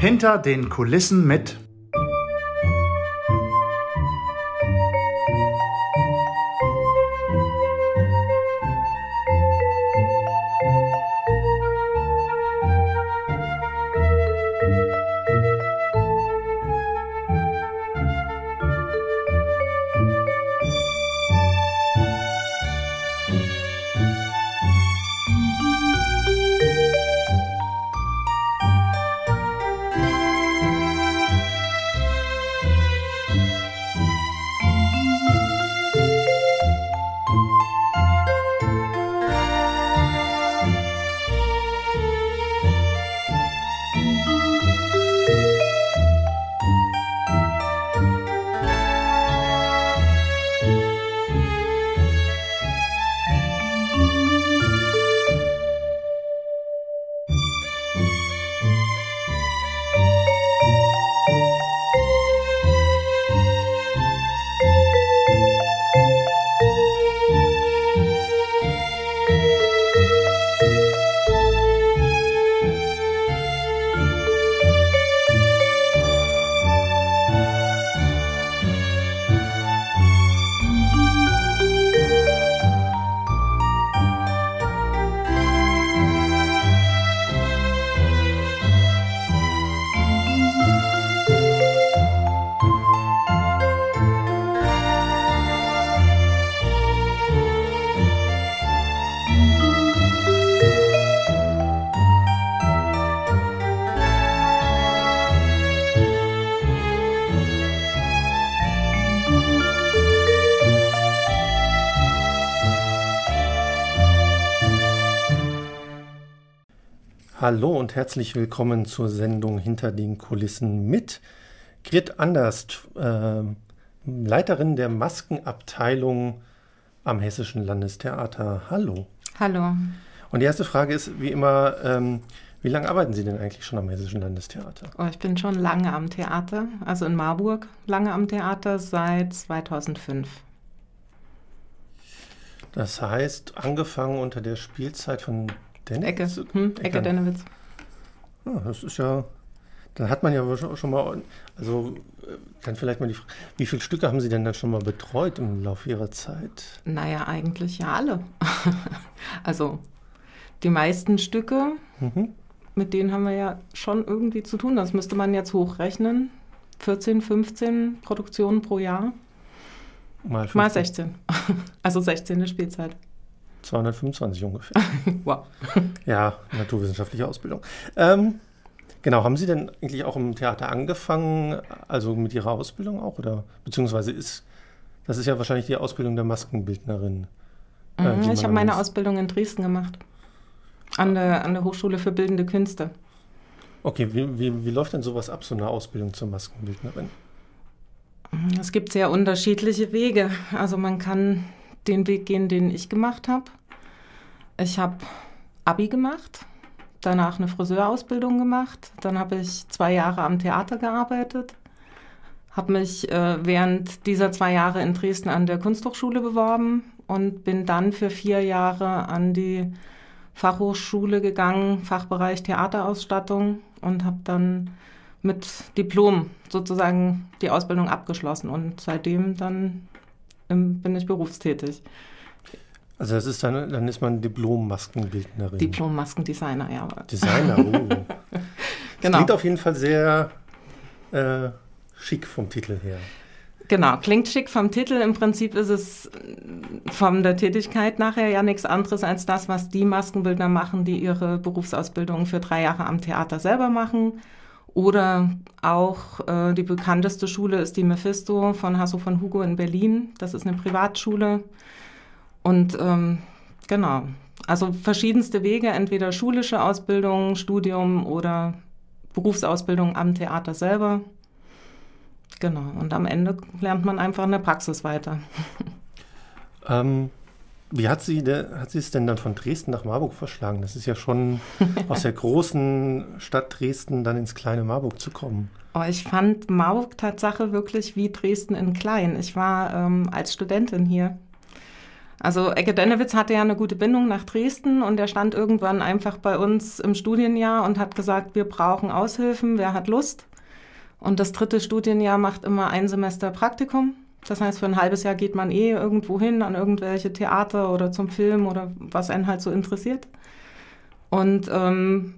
Hinter den Kulissen mit Hallo und herzlich willkommen zur Sendung Hinter den Kulissen mit Grit Anderst, äh, Leiterin der Maskenabteilung am Hessischen Landestheater. Hallo. Hallo. Und die erste Frage ist wie immer, ähm, wie lange arbeiten Sie denn eigentlich schon am Hessischen Landestheater? Oh, ich bin schon lange am Theater, also in Marburg lange am Theater seit 2005. Das heißt, angefangen unter der Spielzeit von Ecke, hm, Ecke Dennewitz. Ja, das ist ja, dann hat man ja schon mal, also kann vielleicht mal die Frage, wie viele Stücke haben Sie denn dann schon mal betreut im Laufe Ihrer Zeit? Naja, eigentlich ja alle. also die meisten Stücke, mhm. mit denen haben wir ja schon irgendwie zu tun. Das müsste man jetzt hochrechnen. 14, 15 Produktionen pro Jahr. Mal, mal 16. Also 16. Spielzeit. 225 ungefähr. wow. Ja, naturwissenschaftliche Ausbildung. Ähm, genau, haben Sie denn eigentlich auch im Theater angefangen, also mit Ihrer Ausbildung auch? Oder beziehungsweise ist, das ist ja wahrscheinlich die Ausbildung der Maskenbildnerin. Äh, mhm, ich habe meine Ausbildung in Dresden gemacht. An der, an der Hochschule für Bildende Künste. Okay, wie, wie, wie läuft denn sowas ab, so eine Ausbildung zur Maskenbildnerin? Es gibt sehr unterschiedliche Wege. Also man kann den Weg gehen, den ich gemacht habe. Ich habe Abi gemacht, danach eine Friseurausbildung gemacht, dann habe ich zwei Jahre am Theater gearbeitet, habe mich äh, während dieser zwei Jahre in Dresden an der Kunsthochschule beworben und bin dann für vier Jahre an die Fachhochschule gegangen, Fachbereich Theaterausstattung und habe dann mit Diplom sozusagen die Ausbildung abgeschlossen und seitdem dann bin ich berufstätig. Also das ist dann, dann ist man Diplom-Maskenbildnerin. Diplom-Maskendesigner, ja. Designer, oh. Genau. klingt auf jeden Fall sehr äh, schick vom Titel her. Genau, klingt schick vom Titel. Im Prinzip ist es von der Tätigkeit nachher ja nichts anderes als das, was die Maskenbildner machen, die ihre Berufsausbildung für drei Jahre am Theater selber machen oder auch äh, die bekannteste Schule ist die Mephisto von Hasso von Hugo in Berlin. Das ist eine Privatschule. Und ähm, genau, also verschiedenste Wege, entweder schulische Ausbildung, Studium oder Berufsausbildung am Theater selber. Genau, und am Ende lernt man einfach in der Praxis weiter. Ähm, wie hat sie, hat sie es denn dann von Dresden nach Marburg verschlagen? Das ist ja schon aus der großen Stadt Dresden dann ins kleine Marburg zu kommen. Oh, ich fand Marburg Tatsache wirklich wie Dresden in klein. Ich war ähm, als Studentin hier. Also Ecke Dennewitz hatte ja eine gute Bindung nach Dresden und er stand irgendwann einfach bei uns im Studienjahr und hat gesagt, wir brauchen Aushilfen, wer hat Lust? Und das dritte Studienjahr macht immer ein Semester Praktikum. Das heißt, für ein halbes Jahr geht man eh irgendwo hin an irgendwelche Theater oder zum Film oder was einen halt so interessiert. Und ähm,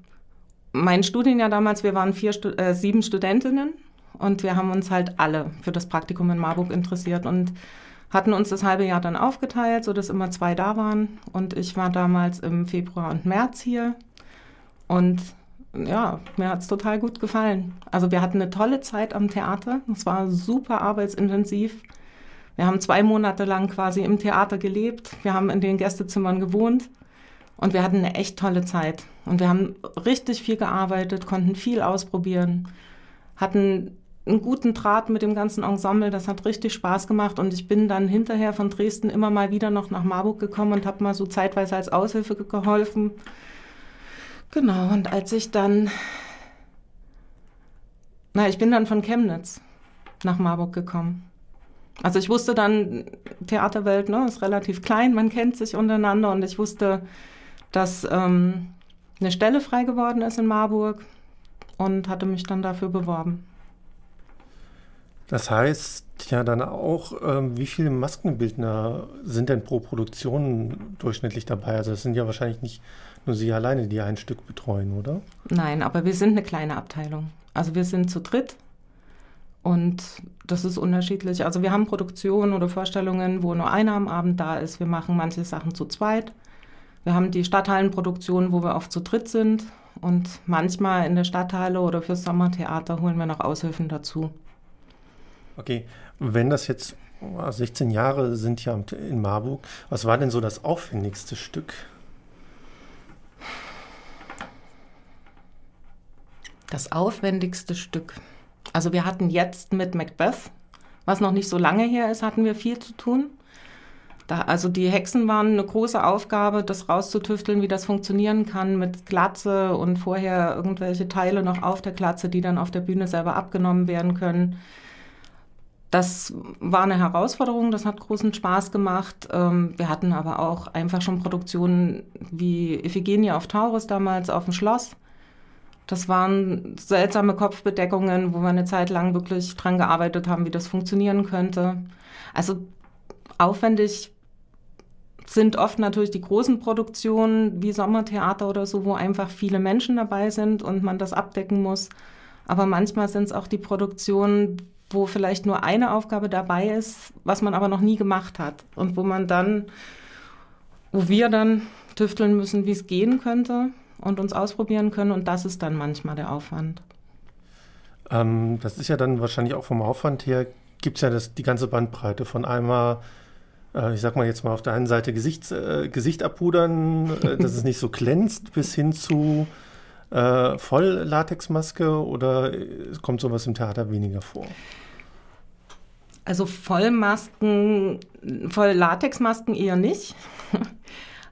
mein Studienjahr damals, wir waren vier, äh, sieben Studentinnen und wir haben uns halt alle für das Praktikum in Marburg interessiert und hatten uns das halbe Jahr dann aufgeteilt, sodass immer zwei da waren. Und ich war damals im Februar und März hier. Und ja, mir hat es total gut gefallen. Also wir hatten eine tolle Zeit am Theater. Es war super arbeitsintensiv. Wir haben zwei Monate lang quasi im Theater gelebt. Wir haben in den Gästezimmern gewohnt. Und wir hatten eine echt tolle Zeit. Und wir haben richtig viel gearbeitet, konnten viel ausprobieren, hatten einen guten Draht mit dem ganzen Ensemble. Das hat richtig Spaß gemacht. Und ich bin dann hinterher von Dresden immer mal wieder noch nach Marburg gekommen und habe mal so zeitweise als Aushilfe geholfen. Genau, und als ich dann, na, ich bin dann von Chemnitz nach Marburg gekommen. Also ich wusste dann, Theaterwelt ne, ist relativ klein, man kennt sich untereinander und ich wusste, dass ähm, eine Stelle frei geworden ist in Marburg und hatte mich dann dafür beworben. Das heißt ja dann auch, ähm, wie viele Maskenbildner sind denn pro Produktion durchschnittlich dabei? Also es sind ja wahrscheinlich nicht nur Sie alleine, die ein Stück betreuen, oder? Nein, aber wir sind eine kleine Abteilung. Also wir sind zu dritt und das ist unterschiedlich. Also wir haben Produktionen oder Vorstellungen, wo nur einer am Abend da ist. Wir machen manche Sachen zu zweit. Wir haben die Stadthallenproduktionen, wo wir oft zu dritt sind. Und manchmal in der Stadthalle oder fürs Sommertheater holen wir noch Aushilfen dazu. Okay, wenn das jetzt 16 Jahre sind ja in Marburg, was war denn so das aufwendigste Stück? Das aufwendigste Stück. Also wir hatten jetzt mit Macbeth, was noch nicht so lange her ist, hatten wir viel zu tun. Da, also die Hexen waren eine große Aufgabe, das rauszutüfteln, wie das funktionieren kann mit Glatze und vorher irgendwelche Teile noch auf der Glatze, die dann auf der Bühne selber abgenommen werden können. Das war eine Herausforderung, das hat großen Spaß gemacht. Ähm, wir hatten aber auch einfach schon Produktionen wie Iphigenie auf Taurus damals auf dem Schloss. Das waren seltsame Kopfbedeckungen, wo wir eine Zeit lang wirklich dran gearbeitet haben, wie das funktionieren könnte. Also aufwendig sind oft natürlich die großen Produktionen wie Sommertheater oder so, wo einfach viele Menschen dabei sind und man das abdecken muss. Aber manchmal sind es auch die Produktionen, wo vielleicht nur eine Aufgabe dabei ist, was man aber noch nie gemacht hat und wo man dann, wo wir dann tüfteln müssen, wie es gehen könnte und uns ausprobieren können und das ist dann manchmal der Aufwand. Ähm, das ist ja dann wahrscheinlich auch vom Aufwand her, gibt es ja das, die ganze Bandbreite von einmal, äh, ich sag mal jetzt mal auf der einen Seite Gesicht, äh, Gesicht abpudern, äh, dass es nicht so glänzt, bis hin zu äh, Voll-Latexmaske oder kommt sowas im Theater weniger vor? Also Vollmasken, Voll-Latexmasken eher nicht.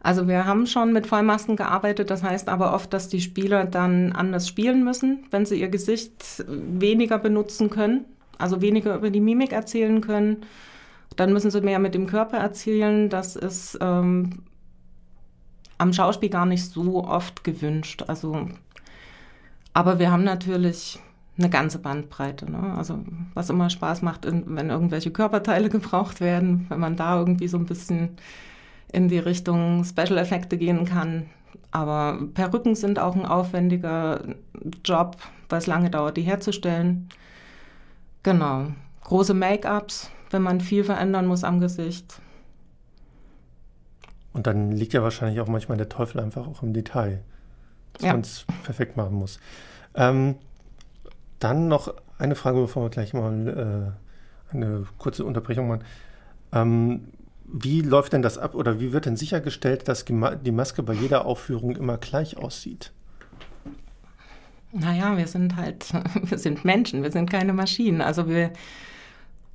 Also wir haben schon mit Vollmasken gearbeitet, das heißt aber oft, dass die Spieler dann anders spielen müssen, wenn sie ihr Gesicht weniger benutzen können, also weniger über die Mimik erzählen können. Dann müssen sie mehr mit dem Körper erzählen. Das ist ähm, am Schauspiel gar nicht so oft gewünscht. Also aber wir haben natürlich eine ganze Bandbreite. Ne? Also was immer Spaß macht, wenn irgendwelche Körperteile gebraucht werden, wenn man da irgendwie so ein bisschen in die Richtung Special-Effekte gehen kann. Aber Perücken sind auch ein aufwendiger Job, weil es lange dauert, die herzustellen. Genau. Große Make-ups, wenn man viel verändern muss am Gesicht. Und dann liegt ja wahrscheinlich auch manchmal der Teufel einfach auch im Detail dass ja. man es perfekt machen muss. Ähm, dann noch eine Frage, bevor wir gleich mal äh, eine kurze Unterbrechung machen. Ähm, wie läuft denn das ab oder wie wird denn sichergestellt, dass die Maske bei jeder Aufführung immer gleich aussieht? Naja, wir sind halt, wir sind Menschen, wir sind keine Maschinen. Also wir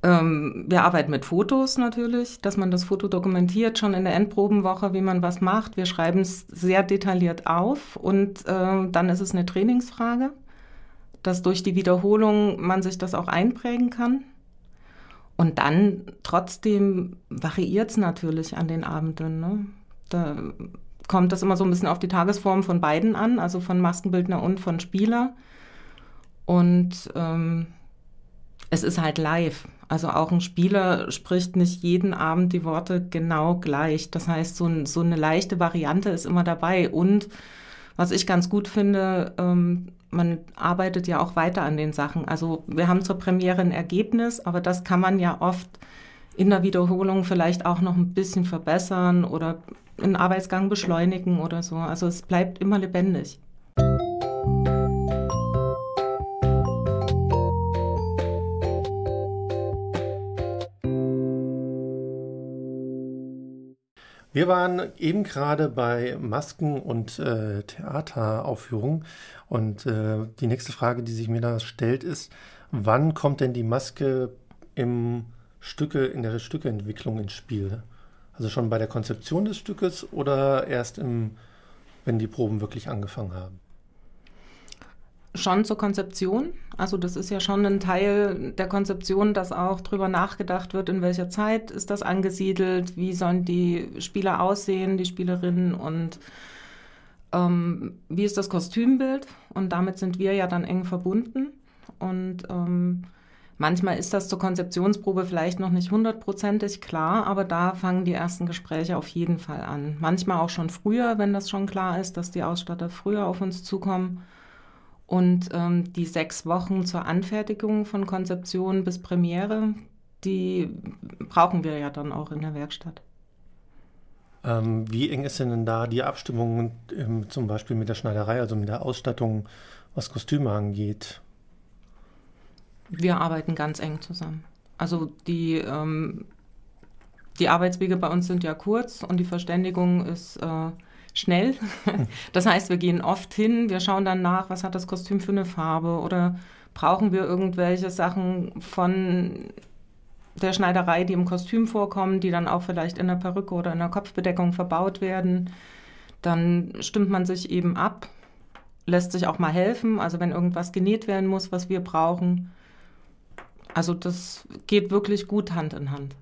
ähm, wir arbeiten mit Fotos natürlich, dass man das Foto dokumentiert, schon in der Endprobenwoche, wie man was macht. Wir schreiben es sehr detailliert auf und äh, dann ist es eine Trainingsfrage, dass durch die Wiederholung man sich das auch einprägen kann. Und dann trotzdem variiert es natürlich an den Abenden. Ne? Da kommt das immer so ein bisschen auf die Tagesform von beiden an, also von Maskenbildner und von Spieler. Und ähm, es ist halt live. Also auch ein Spieler spricht nicht jeden Abend die Worte genau gleich. Das heißt, so, ein, so eine leichte Variante ist immer dabei. Und was ich ganz gut finde, ähm, man arbeitet ja auch weiter an den Sachen. Also wir haben zur Premiere ein Ergebnis, aber das kann man ja oft in der Wiederholung vielleicht auch noch ein bisschen verbessern oder einen Arbeitsgang beschleunigen oder so. Also es bleibt immer lebendig. Wir waren eben gerade bei Masken- und äh, Theateraufführungen und äh, die nächste Frage, die sich mir da stellt, ist, wann kommt denn die Maske im Stücke, in der Stückeentwicklung ins Spiel? Also schon bei der Konzeption des Stückes oder erst im, wenn die Proben wirklich angefangen haben? Schon zur Konzeption. Also das ist ja schon ein Teil der Konzeption, dass auch darüber nachgedacht wird, in welcher Zeit ist das angesiedelt, wie sollen die Spieler aussehen, die Spielerinnen und ähm, wie ist das Kostümbild. Und damit sind wir ja dann eng verbunden. Und ähm, manchmal ist das zur Konzeptionsprobe vielleicht noch nicht hundertprozentig klar, aber da fangen die ersten Gespräche auf jeden Fall an. Manchmal auch schon früher, wenn das schon klar ist, dass die Ausstatter früher auf uns zukommen. Und ähm, die sechs Wochen zur Anfertigung von Konzeption bis Premiere, die brauchen wir ja dann auch in der Werkstatt. Ähm, wie eng ist denn da die Abstimmung ähm, zum Beispiel mit der Schneiderei, also mit der Ausstattung, was Kostüme angeht? Wir arbeiten ganz eng zusammen. Also die, ähm, die Arbeitswege bei uns sind ja kurz und die Verständigung ist äh, schnell. Das heißt, wir gehen oft hin, wir schauen dann nach, was hat das Kostüm für eine Farbe oder brauchen wir irgendwelche Sachen von der Schneiderei, die im Kostüm vorkommen, die dann auch vielleicht in der Perücke oder in der Kopfbedeckung verbaut werden. Dann stimmt man sich eben ab, lässt sich auch mal helfen, also wenn irgendwas genäht werden muss, was wir brauchen. Also das geht wirklich gut Hand in Hand.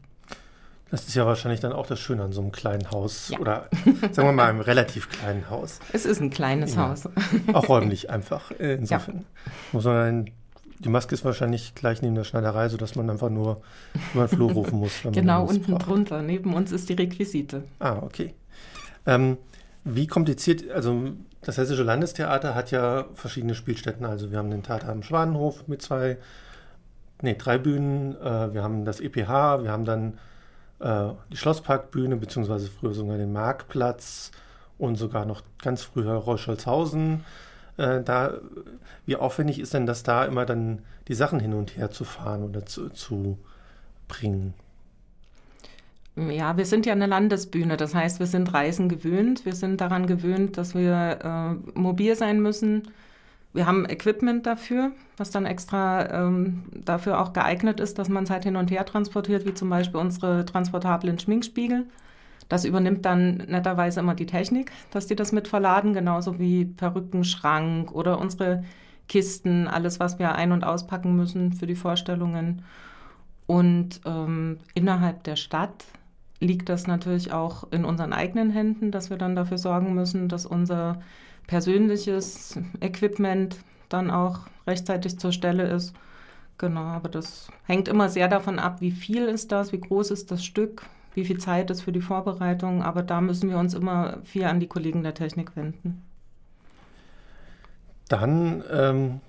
Das ist ja wahrscheinlich dann auch das Schöne an so einem kleinen Haus ja. oder sagen wir mal einem relativ kleinen Haus. Es ist ein kleines ja. Haus. Auch räumlich einfach. Insofern ja. muss man die Maske ist wahrscheinlich gleich neben der Schneiderei, sodass man einfach nur über den Flur rufen muss. genau, unten braucht. drunter. Neben uns ist die Requisite. Ah, okay. Ähm, wie kompliziert, also das Hessische Landestheater hat ja verschiedene Spielstätten. Also wir haben den Theater am Schwanenhof mit zwei, nee, drei Bühnen. Äh, wir haben das EPH, wir haben dann äh, die Schlossparkbühne, beziehungsweise früher sogar den Marktplatz und sogar noch ganz früher Reuscholzhausen. Äh, da, wie aufwendig ist denn das da immer dann die Sachen hin und her zu fahren oder zu, zu bringen? Ja, wir sind ja eine Landesbühne, das heißt, wir sind Reisen gewöhnt. Wir sind daran gewöhnt, dass wir äh, mobil sein müssen, wir haben Equipment dafür, was dann extra ähm, dafür auch geeignet ist, dass man es halt hin und her transportiert, wie zum Beispiel unsere transportablen Schminkspiegel. Das übernimmt dann netterweise immer die Technik, dass die das mit verladen, genauso wie Perückenschrank oder unsere Kisten, alles, was wir ein- und auspacken müssen für die Vorstellungen. Und ähm, innerhalb der Stadt liegt das natürlich auch in unseren eigenen Händen, dass wir dann dafür sorgen müssen, dass unser persönliches Equipment dann auch rechtzeitig zur Stelle ist. Genau, aber das hängt immer sehr davon ab, wie viel ist das, wie groß ist das Stück, wie viel Zeit ist für die Vorbereitung. Aber da müssen wir uns immer viel an die Kollegen der Technik wenden. Dann ähm,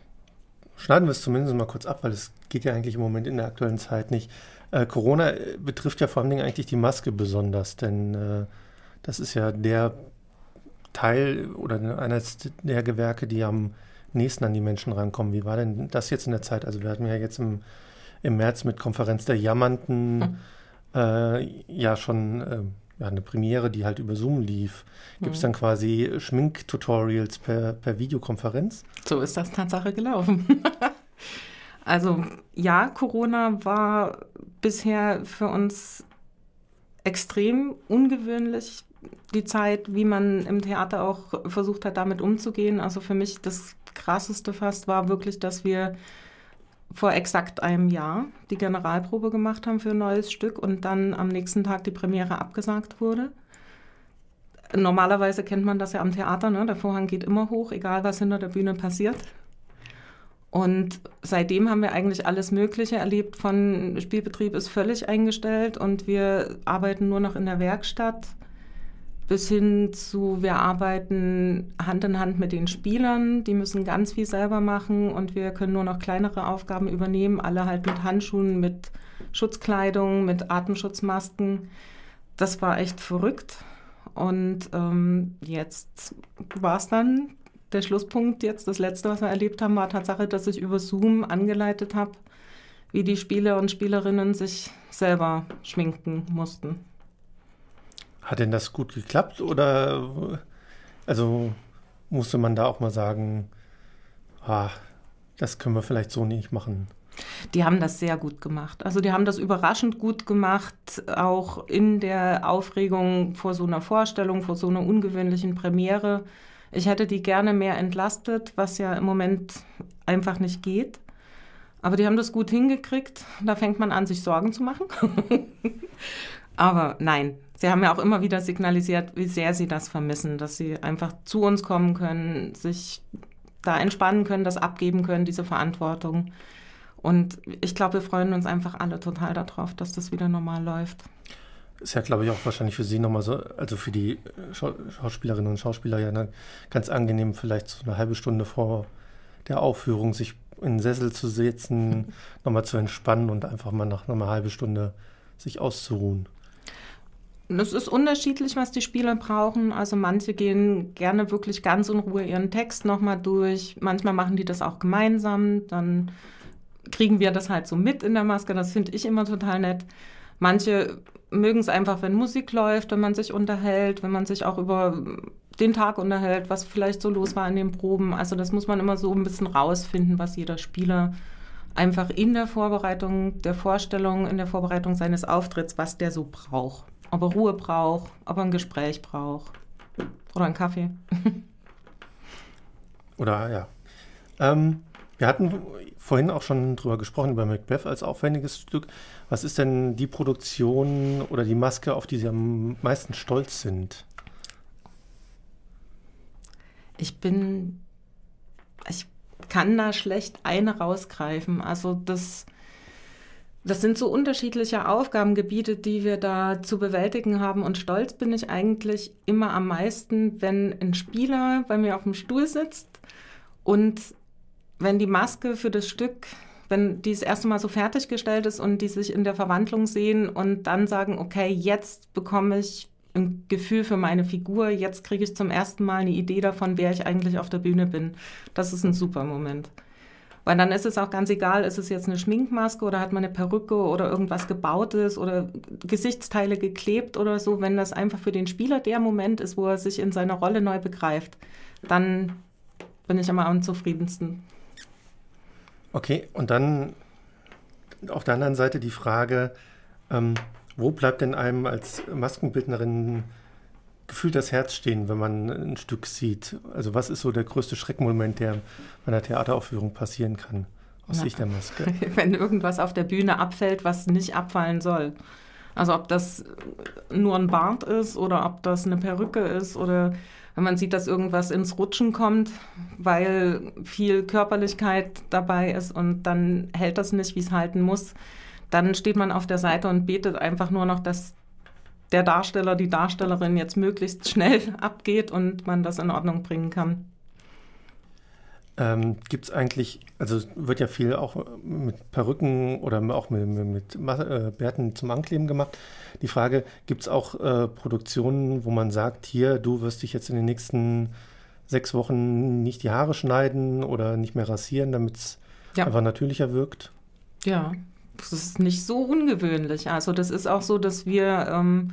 schneiden wir es zumindest mal kurz ab, weil es geht ja eigentlich im Moment in der aktuellen Zeit nicht. Äh, Corona äh, betrifft ja vor allen Dingen eigentlich die Maske besonders, denn äh, das ist ja der Teil oder eines der Gewerke, die am nächsten an die Menschen rankommen. Wie war denn das jetzt in der Zeit? Also wir hatten ja jetzt im, im März mit Konferenz der Jammernden hm. äh, ja schon äh, ja, eine Premiere, die halt über Zoom lief. Gibt es hm. dann quasi Schminktutorials per, per Videokonferenz? So ist das Tatsache gelaufen. also ja, Corona war bisher für uns extrem ungewöhnlich die Zeit, wie man im Theater auch versucht hat, damit umzugehen. Also für mich das Krasseste fast war wirklich, dass wir vor exakt einem Jahr die Generalprobe gemacht haben für ein neues Stück und dann am nächsten Tag die Premiere abgesagt wurde. Normalerweise kennt man das ja am Theater, ne? der Vorhang geht immer hoch, egal was hinter der Bühne passiert. Und seitdem haben wir eigentlich alles Mögliche erlebt. Von Spielbetrieb ist völlig eingestellt und wir arbeiten nur noch in der Werkstatt bis hin zu, wir arbeiten Hand in Hand mit den Spielern, die müssen ganz viel selber machen und wir können nur noch kleinere Aufgaben übernehmen, alle halt mit Handschuhen, mit Schutzkleidung, mit Atemschutzmasken. Das war echt verrückt. Und ähm, jetzt war es dann der Schlusspunkt jetzt. Das letzte, was wir erlebt haben, war Tatsache, dass ich über Zoom angeleitet habe, wie die Spieler und Spielerinnen sich selber schminken mussten. Hat denn das gut geklappt oder also musste man da auch mal sagen, ah, das können wir vielleicht so nicht machen? Die haben das sehr gut gemacht. Also die haben das überraschend gut gemacht, auch in der Aufregung vor so einer Vorstellung, vor so einer ungewöhnlichen Premiere. Ich hätte die gerne mehr entlastet, was ja im Moment einfach nicht geht. Aber die haben das gut hingekriegt. Da fängt man an, sich Sorgen zu machen. Aber nein, sie haben ja auch immer wieder signalisiert, wie sehr sie das vermissen, dass sie einfach zu uns kommen können, sich da entspannen können, das abgeben können, diese Verantwortung. Und ich glaube, wir freuen uns einfach alle total darauf, dass das wieder normal läuft. Ist ja, glaube ich, auch wahrscheinlich für Sie nochmal so, also für die Schauspielerinnen und Schauspieler ja ne, ganz angenehm, vielleicht so eine halbe Stunde vor der Aufführung sich in den Sessel zu setzen, nochmal zu entspannen und einfach mal nach einer halben Stunde sich auszuruhen. Es ist unterschiedlich, was die Spieler brauchen. Also manche gehen gerne wirklich ganz in Ruhe ihren Text nochmal durch. Manchmal machen die das auch gemeinsam. Dann kriegen wir das halt so mit in der Maske. Das finde ich immer total nett. Manche mögen es einfach, wenn Musik läuft, wenn man sich unterhält, wenn man sich auch über den Tag unterhält, was vielleicht so los war in den Proben. Also das muss man immer so ein bisschen rausfinden, was jeder Spieler einfach in der Vorbereitung der Vorstellung, in der Vorbereitung seines Auftritts, was der so braucht ob er Ruhe braucht, ob er ein Gespräch braucht oder einen Kaffee. oder ja. Ähm, wir hatten vorhin auch schon drüber gesprochen, über Macbeth als aufwendiges Stück. Was ist denn die Produktion oder die Maske, auf die Sie am meisten stolz sind? Ich bin, ich kann da schlecht eine rausgreifen. Also das das sind so unterschiedliche Aufgabengebiete, die wir da zu bewältigen haben. Und stolz bin ich eigentlich immer am meisten, wenn ein Spieler bei mir auf dem Stuhl sitzt und wenn die Maske für das Stück, wenn die das erste Mal so fertiggestellt ist und die sich in der Verwandlung sehen und dann sagen, okay, jetzt bekomme ich ein Gefühl für meine Figur, jetzt kriege ich zum ersten Mal eine Idee davon, wer ich eigentlich auf der Bühne bin. Das ist ein super Moment. Weil dann ist es auch ganz egal, ist es jetzt eine Schminkmaske oder hat man eine Perücke oder irgendwas gebautes oder Gesichtsteile geklebt oder so. Wenn das einfach für den Spieler der Moment ist, wo er sich in seiner Rolle neu begreift, dann bin ich immer am zufriedensten. Okay, und dann auf der anderen Seite die Frage, ähm, wo bleibt denn einem als Maskenbildnerin gefühlt das Herz stehen, wenn man ein Stück sieht? Also was ist so der größte Schreckmoment, der bei einer Theateraufführung passieren kann, aus Na, Sicht der Maske? Wenn irgendwas auf der Bühne abfällt, was nicht abfallen soll. Also ob das nur ein Bart ist oder ob das eine Perücke ist oder wenn man sieht, dass irgendwas ins Rutschen kommt, weil viel Körperlichkeit dabei ist und dann hält das nicht, wie es halten muss, dann steht man auf der Seite und betet einfach nur noch, dass der Darsteller, die Darstellerin jetzt möglichst schnell abgeht und man das in Ordnung bringen kann. Ähm, Gibt es eigentlich, also wird ja viel auch mit Perücken oder auch mit, mit, mit äh, Bärten zum Ankleben gemacht. Die Frage, gibt es auch äh, Produktionen, wo man sagt, hier, du wirst dich jetzt in den nächsten sechs Wochen nicht die Haare schneiden oder nicht mehr rasieren, damit es ja. einfach natürlicher wirkt? Ja, das ist nicht so ungewöhnlich. Also das ist auch so, dass wir ähm,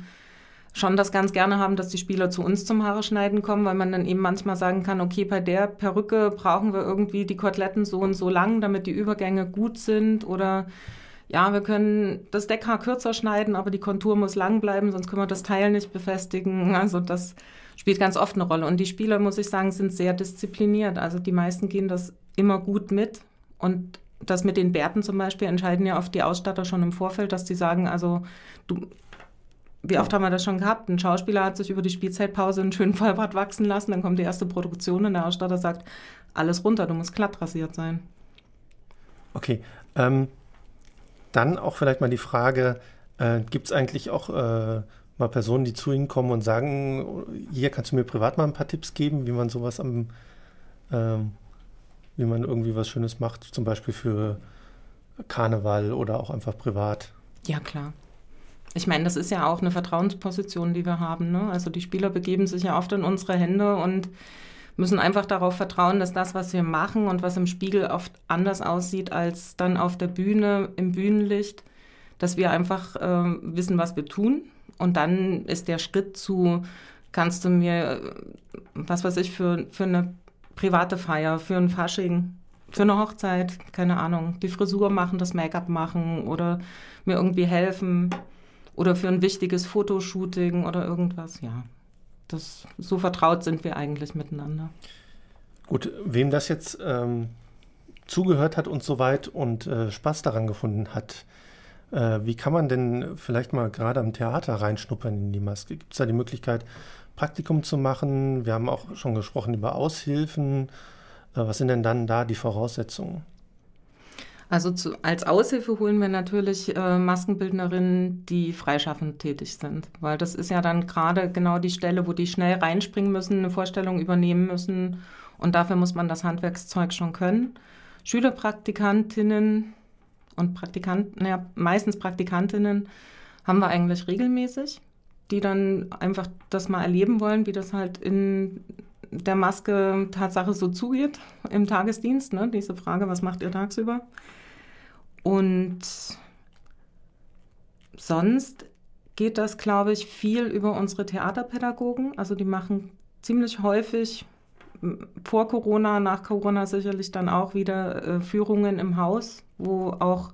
schon das ganz gerne haben, dass die Spieler zu uns zum Haare schneiden kommen, weil man dann eben manchmal sagen kann, okay, bei der Perücke brauchen wir irgendwie die Koteletten so und so lang, damit die Übergänge gut sind oder ja, wir können das Deckhaar kürzer schneiden, aber die Kontur muss lang bleiben, sonst können wir das Teil nicht befestigen. Also das spielt ganz oft eine Rolle. Und die Spieler, muss ich sagen, sind sehr diszipliniert. Also die meisten gehen das immer gut mit und das mit den Bärten zum Beispiel entscheiden ja oft die Ausstatter schon im Vorfeld, dass die sagen, also du, wie oft haben wir das schon gehabt? Ein Schauspieler hat sich über die Spielzeitpause einen schönen Vollbart wachsen lassen, dann kommt die erste Produktion und der Ausstatter sagt, alles runter, du musst glatt rasiert sein. Okay, ähm, dann auch vielleicht mal die Frage, äh, gibt es eigentlich auch äh, mal Personen, die zu Ihnen kommen und sagen, hier kannst du mir privat mal ein paar Tipps geben, wie man sowas am, äh, wie man irgendwie was Schönes macht, zum Beispiel für Karneval oder auch einfach privat? Ja, klar. Ich meine, das ist ja auch eine Vertrauensposition, die wir haben. Ne? Also die Spieler begeben sich ja oft in unsere Hände und müssen einfach darauf vertrauen, dass das, was wir machen und was im Spiegel oft anders aussieht als dann auf der Bühne im Bühnenlicht, dass wir einfach äh, wissen, was wir tun. Und dann ist der Schritt zu, kannst du mir, was weiß ich, für, für eine private Feier, für ein Fasching, für eine Hochzeit, keine Ahnung, die Frisur machen, das Make-up machen oder mir irgendwie helfen oder für ein wichtiges Fotoshooting oder irgendwas, ja. Das, so vertraut sind wir eigentlich miteinander. Gut, wem das jetzt ähm, zugehört hat und so weit und äh, Spaß daran gefunden hat, äh, wie kann man denn vielleicht mal gerade am Theater reinschnuppern in die Maske? Gibt es da die Möglichkeit, Praktikum zu machen? Wir haben auch schon gesprochen über Aushilfen. Äh, was sind denn dann da die Voraussetzungen? Also zu, als Aushilfe holen wir natürlich äh, Maskenbildnerinnen, die freischaffend tätig sind, weil das ist ja dann gerade genau die Stelle, wo die schnell reinspringen müssen, eine Vorstellung übernehmen müssen und dafür muss man das Handwerkszeug schon können. Schülerpraktikantinnen und Praktikanten, ja, meistens Praktikantinnen haben wir eigentlich regelmäßig, die dann einfach das mal erleben wollen, wie das halt in der Maske Tatsache so zugeht im Tagesdienst. Ne? Diese Frage, was macht ihr tagsüber? Und sonst geht das, glaube ich, viel über unsere Theaterpädagogen. Also die machen ziemlich häufig vor Corona, nach Corona sicherlich dann auch wieder äh, Führungen im Haus, wo auch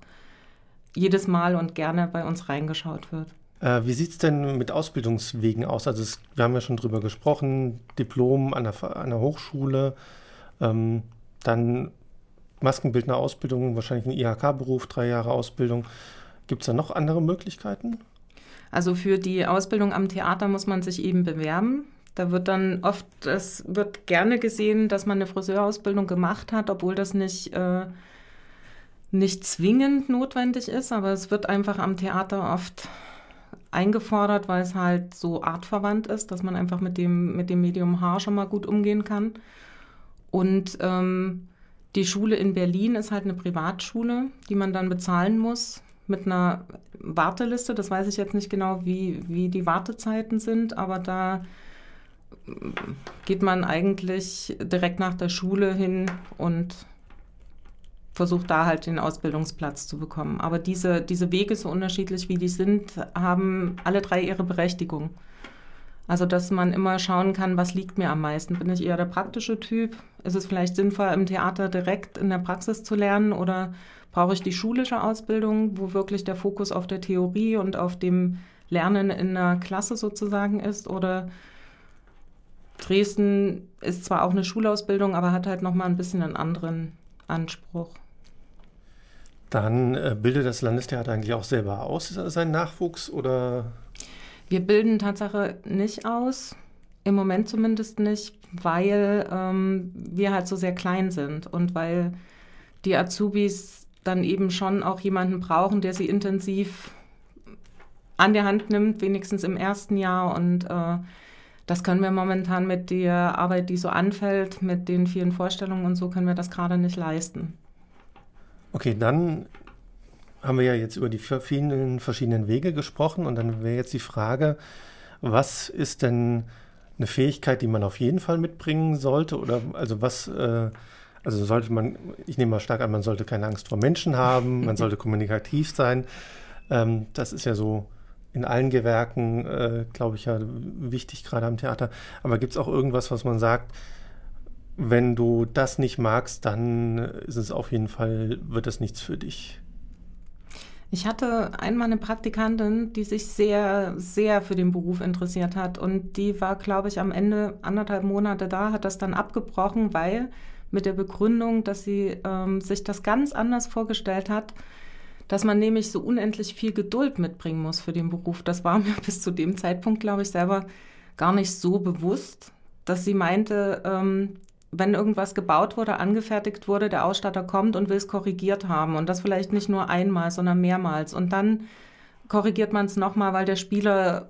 jedes Mal und gerne bei uns reingeschaut wird. Äh, wie sieht es denn mit Ausbildungswegen aus? Also es, wir haben ja schon drüber gesprochen, Diplom an der, an der Hochschule, ähm, dann Maskenbildner Ausbildung, wahrscheinlich ein IHK-Beruf, drei Jahre Ausbildung. Gibt es da noch andere Möglichkeiten? Also für die Ausbildung am Theater muss man sich eben bewerben. Da wird dann oft, es wird gerne gesehen, dass man eine Friseurausbildung gemacht hat, obwohl das nicht, äh, nicht zwingend notwendig ist, aber es wird einfach am Theater oft eingefordert, weil es halt so artverwandt ist, dass man einfach mit dem, mit dem Medium Haar schon mal gut umgehen kann. Und ähm, die Schule in Berlin ist halt eine Privatschule, die man dann bezahlen muss mit einer Warteliste. Das weiß ich jetzt nicht genau, wie, wie die Wartezeiten sind, aber da geht man eigentlich direkt nach der Schule hin und versucht da halt den Ausbildungsplatz zu bekommen. Aber diese, diese Wege, so unterschiedlich wie die sind, haben alle drei ihre Berechtigung. Also, dass man immer schauen kann, was liegt mir am meisten. Bin ich eher der praktische Typ? Ist es vielleicht sinnvoll, im Theater direkt in der Praxis zu lernen oder brauche ich die schulische Ausbildung, wo wirklich der Fokus auf der Theorie und auf dem Lernen in der Klasse sozusagen ist? Oder Dresden ist zwar auch eine Schulausbildung, aber hat halt nochmal ein bisschen einen anderen Anspruch. Dann äh, bildet das Landestheater eigentlich auch selber aus, seinen Nachwuchs oder wir bilden Tatsache nicht aus, im Moment zumindest nicht, weil ähm, wir halt so sehr klein sind und weil die Azubis dann eben schon auch jemanden brauchen, der sie intensiv an der Hand nimmt, wenigstens im ersten Jahr. Und äh, das können wir momentan mit der Arbeit, die so anfällt, mit den vielen Vorstellungen und so, können wir das gerade nicht leisten. Okay, dann haben wir ja jetzt über die vielen verschiedenen Wege gesprochen und dann wäre jetzt die Frage, was ist denn eine Fähigkeit, die man auf jeden Fall mitbringen sollte oder also was äh, also sollte man, ich nehme mal stark an, man sollte keine Angst vor Menschen haben, man sollte kommunikativ sein. Ähm, das ist ja so in allen Gewerken, äh, glaube ich, ja wichtig, gerade am Theater. Aber gibt es auch irgendwas, was man sagt, wenn du das nicht magst, dann ist es auf jeden Fall, wird das nichts für dich. Ich hatte einmal eine Praktikantin, die sich sehr, sehr für den Beruf interessiert hat. Und die war, glaube ich, am Ende anderthalb Monate da, hat das dann abgebrochen, weil mit der Begründung, dass sie ähm, sich das ganz anders vorgestellt hat, dass man nämlich so unendlich viel Geduld mitbringen muss für den Beruf. Das war mir bis zu dem Zeitpunkt, glaube ich, selber gar nicht so bewusst, dass sie meinte, ähm, wenn irgendwas gebaut wurde, angefertigt wurde, der Ausstatter kommt und will es korrigiert haben. Und das vielleicht nicht nur einmal, sondern mehrmals. Und dann korrigiert man es nochmal, weil der Spieler,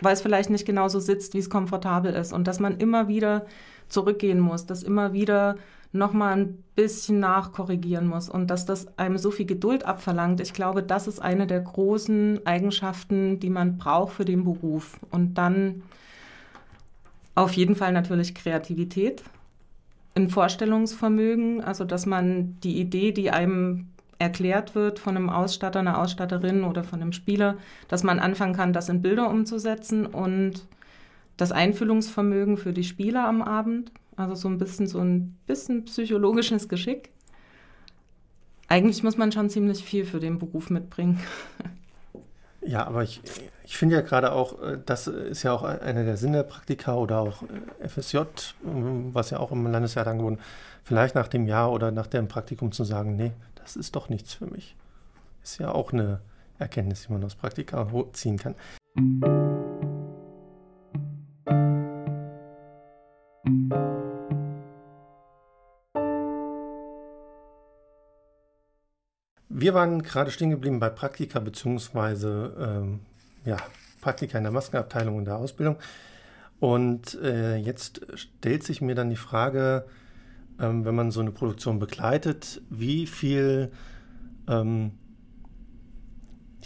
weil es vielleicht nicht genauso sitzt, wie es komfortabel ist. Und dass man immer wieder zurückgehen muss, dass immer wieder nochmal ein bisschen nachkorrigieren muss und dass das einem so viel Geduld abverlangt. Ich glaube, das ist eine der großen Eigenschaften, die man braucht für den Beruf. Und dann auf jeden Fall natürlich Kreativität, ein Vorstellungsvermögen, also dass man die Idee, die einem erklärt wird von einem Ausstatter, einer Ausstatterin oder von einem Spieler, dass man anfangen kann, das in Bilder umzusetzen und das Einfühlungsvermögen für die Spieler am Abend, also so ein bisschen so ein bisschen psychologisches Geschick. Eigentlich muss man schon ziemlich viel für den Beruf mitbringen. Ja, aber ich, ich finde ja gerade auch, äh, das ist ja auch einer der Sinne der Praktika oder auch äh, FSJ, ähm, was ja auch im Landesjahr angeboten, vielleicht nach dem Jahr oder nach dem Praktikum zu sagen, nee, das ist doch nichts für mich. Ist ja auch eine Erkenntnis, die man aus Praktika ziehen kann. Wir waren gerade stehen geblieben bei Praktika beziehungsweise ähm, ja, Praktika in der Maskenabteilung und der Ausbildung. Und äh, jetzt stellt sich mir dann die Frage, ähm, wenn man so eine Produktion begleitet, wie viel ähm,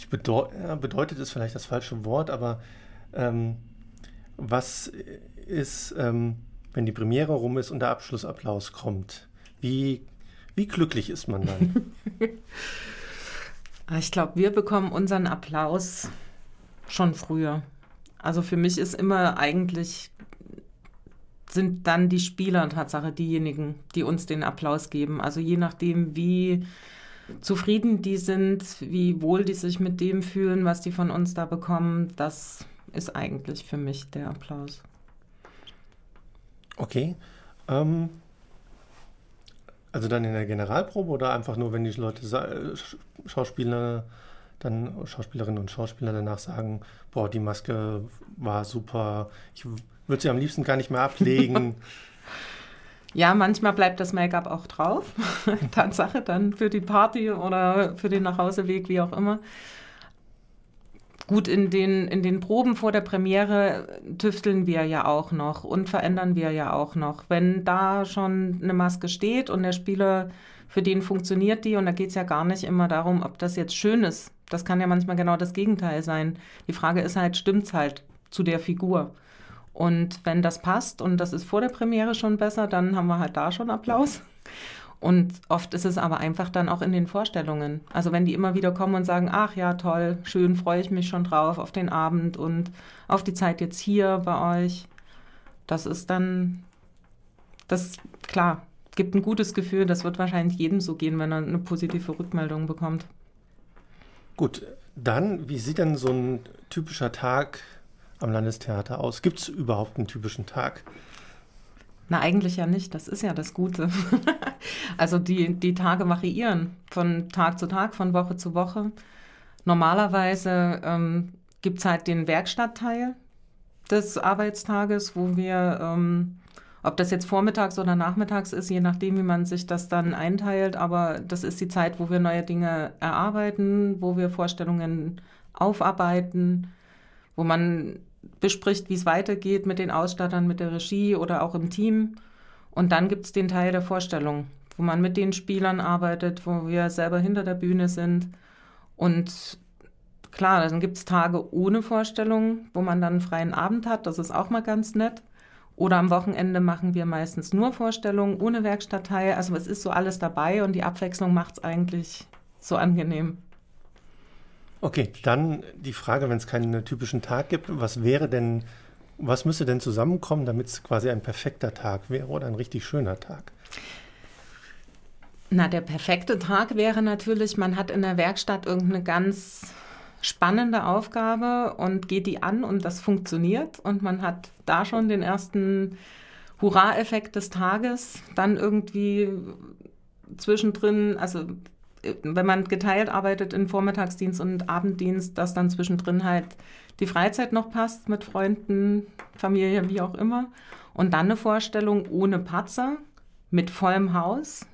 bedeu ja, bedeutet ist vielleicht das falsche Wort, aber ähm, was ist, ähm, wenn die Premiere rum ist und der Abschlussapplaus kommt? Wie wie glücklich ist man dann? ich glaube, wir bekommen unseren Applaus schon früher. Also für mich ist immer eigentlich sind dann die Spieler Tatsache diejenigen, die uns den Applaus geben. Also je nachdem, wie zufrieden die sind, wie wohl die sich mit dem fühlen, was die von uns da bekommen, das ist eigentlich für mich der Applaus. Okay. Ähm, also dann in der Generalprobe oder einfach nur, wenn die Leute, Schauspieler, dann Schauspielerinnen und Schauspieler danach sagen, boah, die Maske war super, ich würde sie am liebsten gar nicht mehr ablegen. Ja, manchmal bleibt das Make-up auch drauf. Tatsache dann für die Party oder für den Nachhauseweg, wie auch immer. Gut, in den, in den Proben vor der Premiere tüfteln wir ja auch noch und verändern wir ja auch noch. Wenn da schon eine Maske steht und der Spieler, für den funktioniert die, und da geht es ja gar nicht immer darum, ob das jetzt schön ist. Das kann ja manchmal genau das Gegenteil sein. Die Frage ist halt, stimmt es halt zu der Figur? Und wenn das passt und das ist vor der Premiere schon besser, dann haben wir halt da schon Applaus. Und oft ist es aber einfach dann auch in den Vorstellungen. Also wenn die immer wieder kommen und sagen, ach ja, toll, schön, freue ich mich schon drauf auf den Abend und auf die Zeit jetzt hier bei euch. Das ist dann, das, klar, gibt ein gutes Gefühl. Das wird wahrscheinlich jedem so gehen, wenn er eine positive Rückmeldung bekommt. Gut, dann, wie sieht denn so ein typischer Tag am Landestheater aus? Gibt es überhaupt einen typischen Tag? Na, eigentlich ja nicht. Das ist ja das Gute. also die, die Tage variieren von Tag zu Tag, von Woche zu Woche. Normalerweise ähm, gibt es halt den Werkstattteil des Arbeitstages, wo wir, ähm, ob das jetzt vormittags oder nachmittags ist, je nachdem, wie man sich das dann einteilt, aber das ist die Zeit, wo wir neue Dinge erarbeiten, wo wir Vorstellungen aufarbeiten, wo man bespricht, wie es weitergeht mit den Ausstattern, mit der Regie oder auch im Team. Und dann gibt es den Teil der Vorstellung, wo man mit den Spielern arbeitet, wo wir selber hinter der Bühne sind. Und klar, dann gibt es Tage ohne Vorstellung, wo man dann einen freien Abend hat. Das ist auch mal ganz nett. Oder am Wochenende machen wir meistens nur Vorstellungen ohne Werkstattteil. Also es ist so alles dabei und die Abwechslung macht es eigentlich so angenehm. Okay, dann die Frage, wenn es keinen typischen Tag gibt, was wäre denn, was müsste denn zusammenkommen, damit es quasi ein perfekter Tag wäre oder ein richtig schöner Tag? Na, der perfekte Tag wäre natürlich, man hat in der Werkstatt irgendeine ganz spannende Aufgabe und geht die an und das funktioniert und man hat da schon den ersten Hurra-Effekt des Tages, dann irgendwie zwischendrin, also wenn man geteilt arbeitet in Vormittagsdienst und Abenddienst, dass dann zwischendrin halt die Freizeit noch passt mit Freunden, Familie, wie auch immer. Und dann eine Vorstellung ohne Patzer, mit vollem Haus,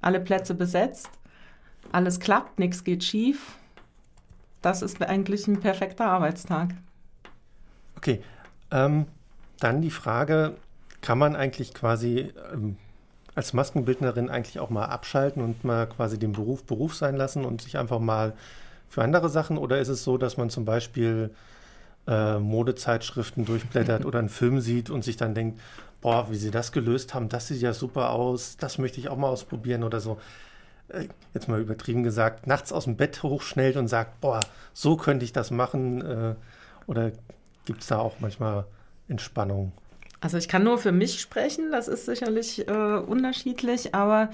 alle Plätze besetzt, alles klappt, nichts geht schief. Das ist eigentlich ein perfekter Arbeitstag. Okay, ähm, dann die Frage, kann man eigentlich quasi ähm, als Maskenbildnerin eigentlich auch mal abschalten und mal quasi den Beruf Beruf sein lassen und sich einfach mal für andere Sachen? Oder ist es so, dass man zum Beispiel äh, Modezeitschriften durchblättert oder einen Film sieht und sich dann denkt, boah, wie sie das gelöst haben, das sieht ja super aus, das möchte ich auch mal ausprobieren oder so. Äh, jetzt mal übertrieben gesagt, nachts aus dem Bett hochschnellt und sagt, boah, so könnte ich das machen. Äh, oder gibt es da auch manchmal Entspannung? Also ich kann nur für mich sprechen, das ist sicherlich äh, unterschiedlich, aber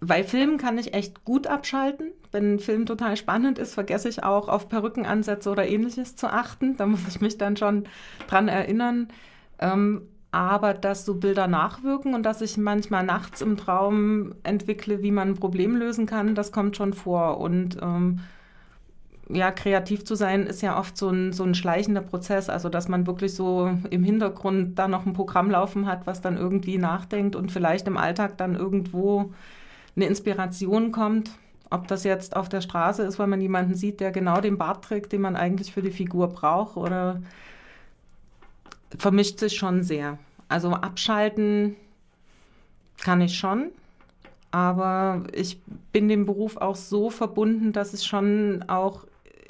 bei Filmen kann ich echt gut abschalten. Wenn ein Film total spannend ist, vergesse ich auch auf Perückenansätze oder ähnliches zu achten. Da muss ich mich dann schon dran erinnern. Ähm, aber dass so Bilder nachwirken und dass ich manchmal nachts im Traum entwickle, wie man ein Problem lösen kann, das kommt schon vor. Und ähm, ja, kreativ zu sein ist ja oft so ein, so ein schleichender Prozess, also dass man wirklich so im Hintergrund da noch ein Programm laufen hat, was dann irgendwie nachdenkt und vielleicht im Alltag dann irgendwo eine Inspiration kommt. Ob das jetzt auf der Straße ist, weil man jemanden sieht, der genau den Bart trägt, den man eigentlich für die Figur braucht, oder vermischt sich schon sehr. Also abschalten kann ich schon, aber ich bin dem Beruf auch so verbunden, dass es schon auch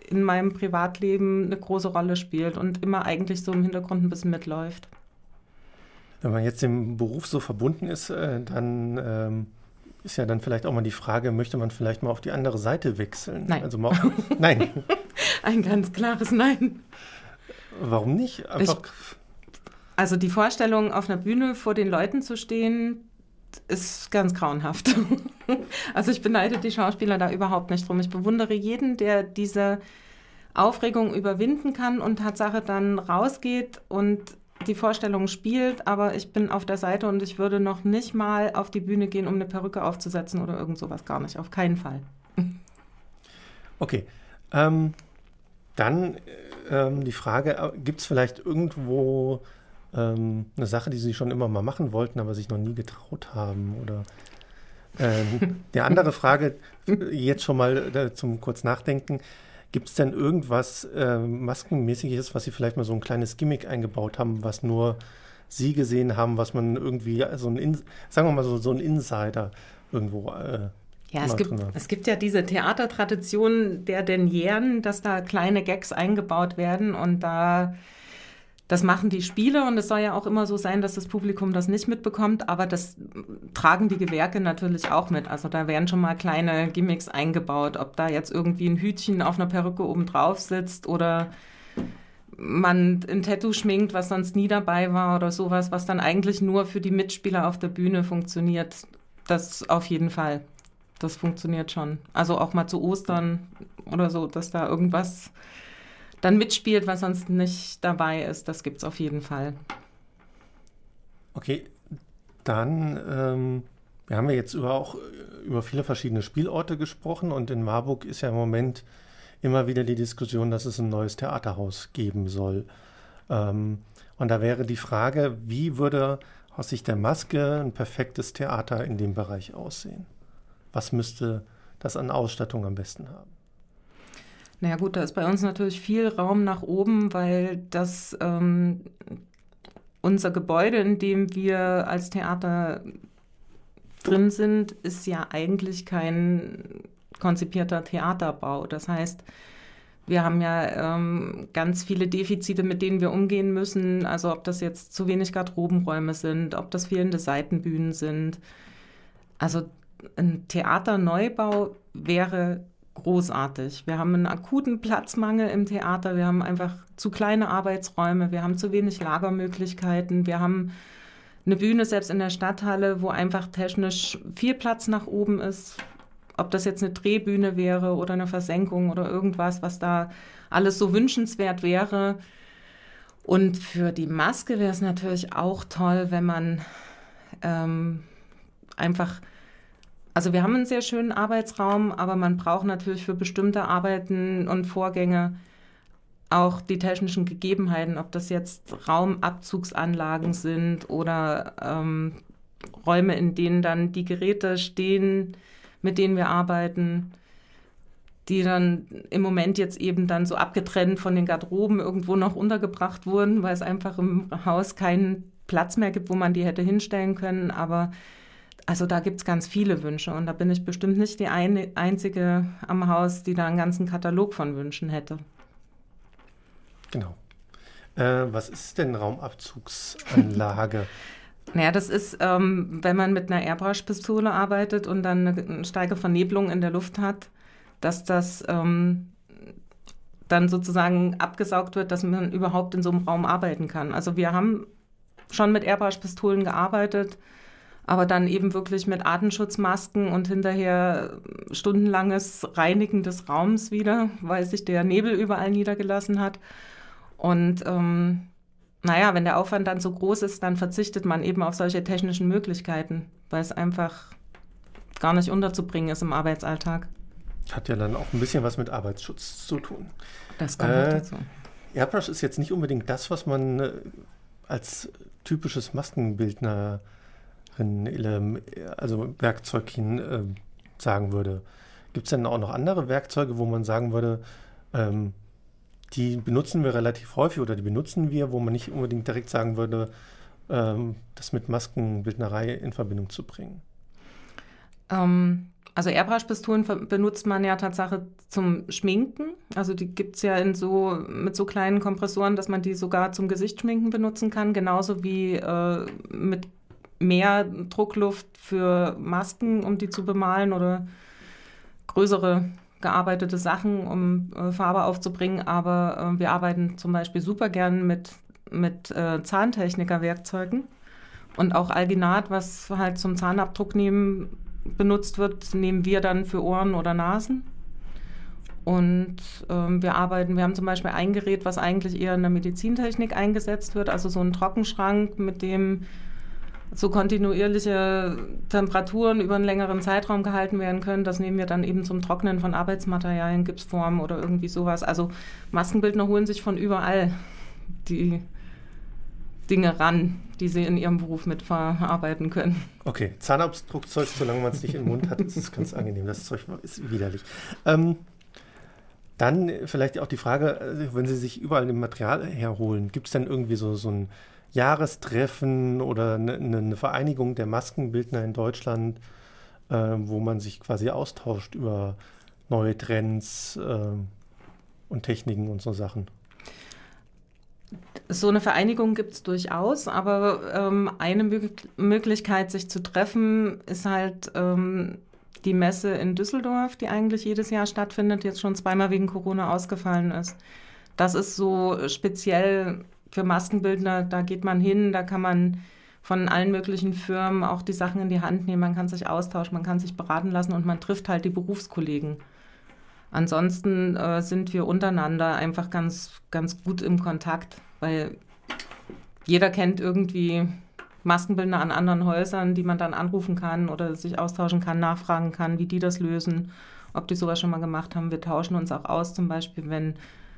in meinem Privatleben eine große Rolle spielt und immer eigentlich so im Hintergrund ein bisschen mitläuft. Wenn man jetzt dem Beruf so verbunden ist, äh, dann ähm, ist ja dann vielleicht auch mal die Frage, möchte man vielleicht mal auf die andere Seite wechseln? Nein. Also mal nein. Ein ganz klares Nein. Warum nicht? Einfach. Ich, also die Vorstellung, auf einer Bühne vor den Leuten zu stehen, ist ganz grauenhaft. also ich beneide die Schauspieler da überhaupt nicht drum. Ich bewundere jeden, der diese Aufregung überwinden kann und Tatsache dann rausgeht und die Vorstellung spielt, aber ich bin auf der Seite und ich würde noch nicht mal auf die Bühne gehen, um eine Perücke aufzusetzen oder irgend sowas gar nicht. Auf keinen Fall. Okay. Ähm, dann ähm, die Frage, äh, gibt es vielleicht irgendwo ähm, eine Sache, die Sie schon immer mal machen wollten, aber sich noch nie getraut haben? Oder ähm, die andere Frage, jetzt schon mal äh, zum kurz Nachdenken. Gibt es denn irgendwas äh, Maskenmäßiges, was Sie vielleicht mal so ein kleines Gimmick eingebaut haben, was nur Sie gesehen haben, was man irgendwie, so ein, In sagen wir mal so, so ein Insider irgendwo äh, ja, es gibt, es gibt ja diese Theatertradition der Denieren, dass da kleine Gags eingebaut werden und da das machen die Spieler und es soll ja auch immer so sein, dass das Publikum das nicht mitbekommt, aber das tragen die Gewerke natürlich auch mit. Also da werden schon mal kleine Gimmicks eingebaut, ob da jetzt irgendwie ein Hütchen auf einer Perücke oben drauf sitzt oder man ein Tattoo schminkt, was sonst nie dabei war oder sowas, was dann eigentlich nur für die Mitspieler auf der Bühne funktioniert. Das auf jeden Fall. Das funktioniert schon. Also auch mal zu Ostern oder so, dass da irgendwas dann mitspielt, was sonst nicht dabei ist. Das gibt es auf jeden Fall. Okay, dann, ähm, wir haben ja jetzt über auch über viele verschiedene Spielorte gesprochen und in Marburg ist ja im Moment immer wieder die Diskussion, dass es ein neues Theaterhaus geben soll. Ähm, und da wäre die Frage, wie würde aus Sicht der Maske ein perfektes Theater in dem Bereich aussehen? Was müsste das an Ausstattung am besten haben? Naja gut, da ist bei uns natürlich viel Raum nach oben, weil das ähm, unser Gebäude, in dem wir als Theater drin sind, ist ja eigentlich kein konzipierter Theaterbau. Das heißt, wir haben ja ähm, ganz viele Defizite, mit denen wir umgehen müssen. Also ob das jetzt zu wenig Garderobenräume sind, ob das fehlende Seitenbühnen sind. Also ein Theaterneubau wäre großartig. Wir haben einen akuten Platzmangel im Theater. Wir haben einfach zu kleine Arbeitsräume. Wir haben zu wenig Lagermöglichkeiten. Wir haben eine Bühne selbst in der Stadthalle, wo einfach technisch viel Platz nach oben ist. Ob das jetzt eine Drehbühne wäre oder eine Versenkung oder irgendwas, was da alles so wünschenswert wäre. Und für die Maske wäre es natürlich auch toll, wenn man ähm, einfach, also wir haben einen sehr schönen Arbeitsraum, aber man braucht natürlich für bestimmte Arbeiten und Vorgänge auch die technischen Gegebenheiten, ob das jetzt Raumabzugsanlagen sind oder ähm, Räume, in denen dann die Geräte stehen, mit denen wir arbeiten, die dann im Moment jetzt eben dann so abgetrennt von den Garderoben irgendwo noch untergebracht wurden, weil es einfach im Haus keinen Platz mehr gibt, wo man die hätte hinstellen können. Aber also da gibt es ganz viele Wünsche und da bin ich bestimmt nicht die eine, einzige am Haus, die da einen ganzen Katalog von Wünschen hätte. Genau. Äh, was ist denn Raumabzugsanlage? Naja, das ist, ähm, wenn man mit einer Airbrush-Pistole arbeitet und dann eine starke Vernebelung in der Luft hat, dass das ähm, dann sozusagen abgesaugt wird, dass man überhaupt in so einem Raum arbeiten kann. Also wir haben schon mit Airbrush-Pistolen gearbeitet, aber dann eben wirklich mit Atemschutzmasken und hinterher stundenlanges Reinigen des Raums wieder, weil sich der Nebel überall niedergelassen hat. Und ähm, naja, wenn der Aufwand dann so groß ist, dann verzichtet man eben auf solche technischen Möglichkeiten, weil es einfach gar nicht unterzubringen ist im Arbeitsalltag. Hat ja dann auch ein bisschen was mit Arbeitsschutz zu tun. Das kommt äh, dazu. Airbrush ist jetzt nicht unbedingt das, was man äh, als typisches Maskenbildnerin, also Werkzeug hin äh, sagen würde. Gibt es denn auch noch andere Werkzeuge, wo man sagen würde, ähm, die benutzen wir relativ häufig oder die benutzen wir, wo man nicht unbedingt direkt sagen würde, ähm, das mit Maskenbildnerei in Verbindung zu bringen? Ähm, also Airbrush-Pistolen benutzt man ja tatsächlich zum Schminken. Also die gibt es ja in so, mit so kleinen Kompressoren, dass man die sogar zum Gesichtsschminken benutzen kann, genauso wie äh, mit mehr Druckluft für Masken, um die zu bemalen oder größere gearbeitete Sachen, um äh, Farbe aufzubringen. Aber äh, wir arbeiten zum Beispiel super gern mit, mit äh, Zahntechniker-Werkzeugen. Und auch Alginat, was halt zum Zahnabdruck nehmen benutzt wird, nehmen wir dann für Ohren oder Nasen. Und ähm, wir arbeiten, wir haben zum Beispiel ein Gerät, was eigentlich eher in der Medizintechnik eingesetzt wird, also so ein Trockenschrank, mit dem so kontinuierliche Temperaturen über einen längeren Zeitraum gehalten werden können. Das nehmen wir dann eben zum Trocknen von Arbeitsmaterialien, Gipsformen oder irgendwie sowas. Also Maskenbildner holen sich von überall die Dinge ran, die sie in ihrem Beruf mitverarbeiten können. Okay, Zahnabdruckzeug, solange man es nicht im Mund hat, ist es ganz angenehm. Das Zeug ist widerlich. Ähm, dann vielleicht auch die Frage, äh, wenn Sie sich überall ein Material herholen, gibt es denn irgendwie so, so ein Jahrestreffen oder eine, eine Vereinigung der Maskenbildner in Deutschland, äh, wo man sich quasi austauscht über neue Trends äh, und Techniken und so Sachen? So eine Vereinigung gibt es durchaus, aber ähm, eine Mö Möglichkeit, sich zu treffen, ist halt ähm, die Messe in Düsseldorf, die eigentlich jedes Jahr stattfindet, jetzt schon zweimal wegen Corona ausgefallen ist. Das ist so speziell für Maskenbildner, da geht man hin, da kann man von allen möglichen Firmen auch die Sachen in die Hand nehmen, man kann sich austauschen, man kann sich beraten lassen und man trifft halt die Berufskollegen. Ansonsten äh, sind wir untereinander einfach ganz, ganz gut im Kontakt weil jeder kennt irgendwie Maskenbildner an anderen Häusern, die man dann anrufen kann oder sich austauschen kann, nachfragen kann, wie die das lösen, ob die sowas schon mal gemacht haben. Wir tauschen uns auch aus, zum Beispiel, wenn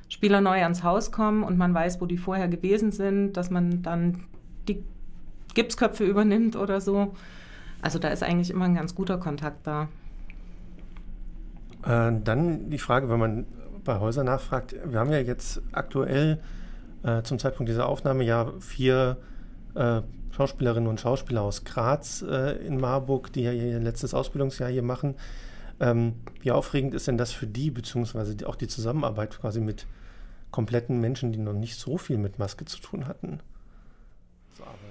Spieler neu ans Haus kommen und man weiß, wo die vorher gewesen sind, dass man dann die Gipsköpfe übernimmt oder so. Also da ist eigentlich immer ein ganz guter Kontakt da. Äh, dann die Frage, wenn man bei Häusern nachfragt, wir haben ja jetzt aktuell äh, zum Zeitpunkt dieser Aufnahme ja vier äh, Schauspielerinnen und Schauspieler aus Graz äh, in Marburg, die ja ihr letztes Ausbildungsjahr hier machen. Ähm, wie aufregend ist denn das für die, beziehungsweise auch die Zusammenarbeit quasi mit kompletten Menschen, die noch nicht so viel mit Maske zu tun hatten, zu arbeiten?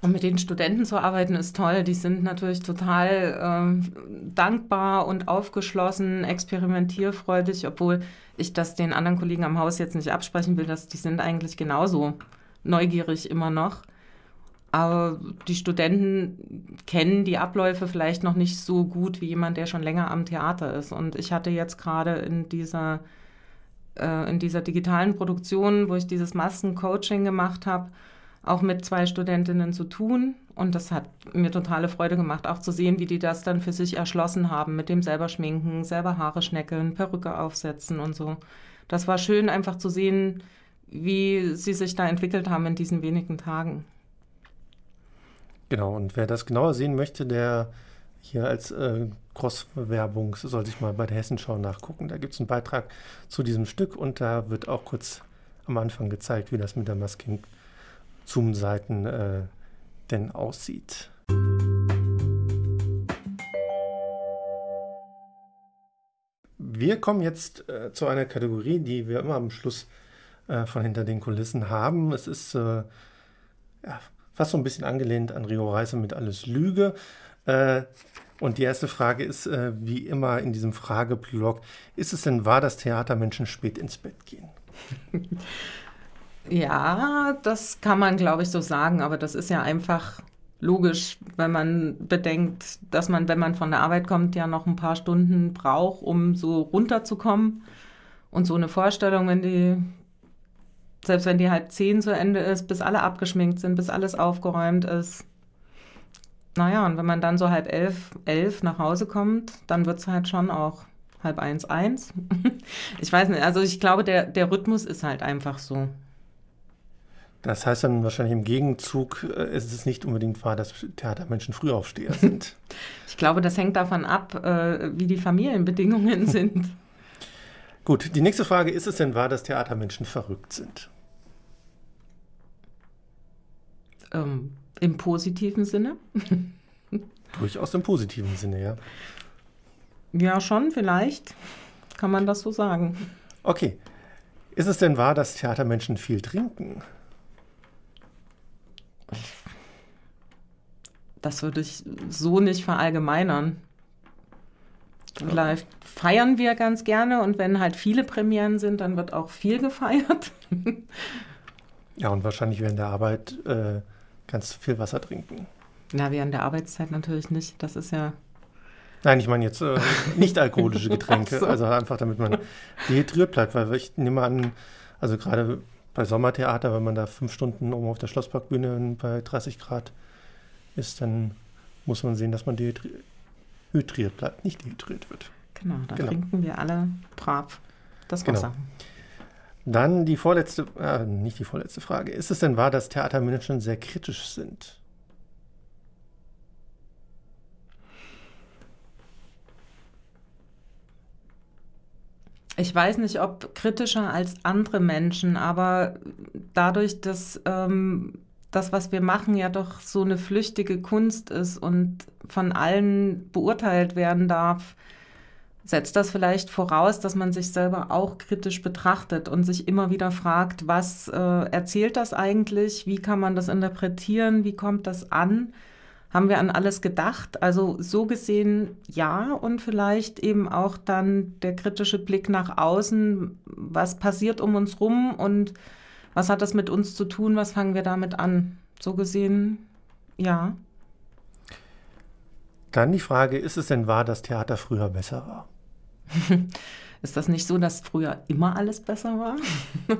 Und mit den Studenten zu arbeiten ist toll. Die sind natürlich total äh, dankbar und aufgeschlossen, experimentierfreudig, obwohl ich das den anderen Kollegen am Haus jetzt nicht absprechen will, dass die sind eigentlich genauso neugierig immer noch. Aber die Studenten kennen die Abläufe vielleicht noch nicht so gut wie jemand, der schon länger am Theater ist. Und ich hatte jetzt gerade in dieser äh, in dieser digitalen Produktion, wo ich dieses Maskencoaching gemacht habe, auch mit zwei Studentinnen zu tun. Und das hat mir totale Freude gemacht, auch zu sehen, wie die das dann für sich erschlossen haben, mit dem selber schminken, selber Haare schneckeln, Perücke aufsetzen und so. Das war schön, einfach zu sehen, wie sie sich da entwickelt haben in diesen wenigen Tagen. Genau, und wer das genauer sehen möchte, der hier als äh, Cross-Werbung soll sich mal bei der Hessenschau nachgucken. Da gibt es einen Beitrag zu diesem Stück und da wird auch kurz am Anfang gezeigt, wie das mit der Masking Zoom-Seiten äh, denn aussieht. Wir kommen jetzt äh, zu einer Kategorie, die wir immer am Schluss äh, von hinter den Kulissen haben. Es ist äh, ja, fast so ein bisschen angelehnt an Rio Reise mit Alles Lüge. Äh, und die erste Frage ist, äh, wie immer in diesem Frageblog, ist es denn wahr, dass Theatermenschen spät ins Bett gehen? Ja, das kann man, glaube ich, so sagen, aber das ist ja einfach logisch, wenn man bedenkt, dass man, wenn man von der Arbeit kommt, ja noch ein paar Stunden braucht, um so runterzukommen. Und so eine Vorstellung, wenn die, selbst wenn die halb zehn zu Ende ist, bis alle abgeschminkt sind, bis alles aufgeräumt ist. Naja, und wenn man dann so halb elf, elf nach Hause kommt, dann wird es halt schon auch halb eins, eins. ich weiß nicht, also ich glaube, der, der Rhythmus ist halt einfach so. Das heißt dann wahrscheinlich im Gegenzug äh, ist es nicht unbedingt wahr, dass Theatermenschen Frühaufsteher sind. ich glaube, das hängt davon ab, äh, wie die Familienbedingungen sind. Gut, die nächste Frage, ist es denn wahr, dass Theatermenschen verrückt sind? Ähm, Im positiven Sinne? Durchaus im positiven Sinne, ja. Ja, schon, vielleicht kann man das so sagen. Okay. Ist es denn wahr, dass Theatermenschen viel trinken? Das würde ich so nicht verallgemeinern. Vielleicht feiern wir ganz gerne und wenn halt viele Premieren sind, dann wird auch viel gefeiert. ja, und wahrscheinlich während der Arbeit äh, ganz viel Wasser trinken. Na, während der Arbeitszeit natürlich nicht. Das ist ja. Nein, ich meine jetzt äh, nicht alkoholische Getränke. so. Also einfach, damit man dehydriert bleibt, weil ich nehme an, also gerade bei Sommertheater, wenn man da fünf Stunden oben auf der Schlossparkbühne bei 30 Grad ist, dann muss man sehen, dass man dehydriert bleibt, nicht dehydriert wird. Genau, da genau. trinken wir alle brav das genau. Wasser. Genau. Dann die vorletzte, äh, nicht die vorletzte Frage. Ist es denn wahr, dass Theatermenschen sehr kritisch sind? ich weiß nicht, ob kritischer als andere Menschen, aber dadurch, dass ähm, das, was wir machen, ja doch so eine flüchtige Kunst ist und von allen beurteilt werden darf, setzt das vielleicht voraus, dass man sich selber auch kritisch betrachtet und sich immer wieder fragt, was äh, erzählt das eigentlich, wie kann man das interpretieren, wie kommt das an haben wir an alles gedacht? Also so gesehen ja und vielleicht eben auch dann der kritische Blick nach außen, was passiert um uns rum und was hat das mit uns zu tun, was fangen wir damit an? So gesehen ja. Dann die Frage, ist es denn wahr, dass Theater früher besser war? ist das nicht so, dass früher immer alles besser war?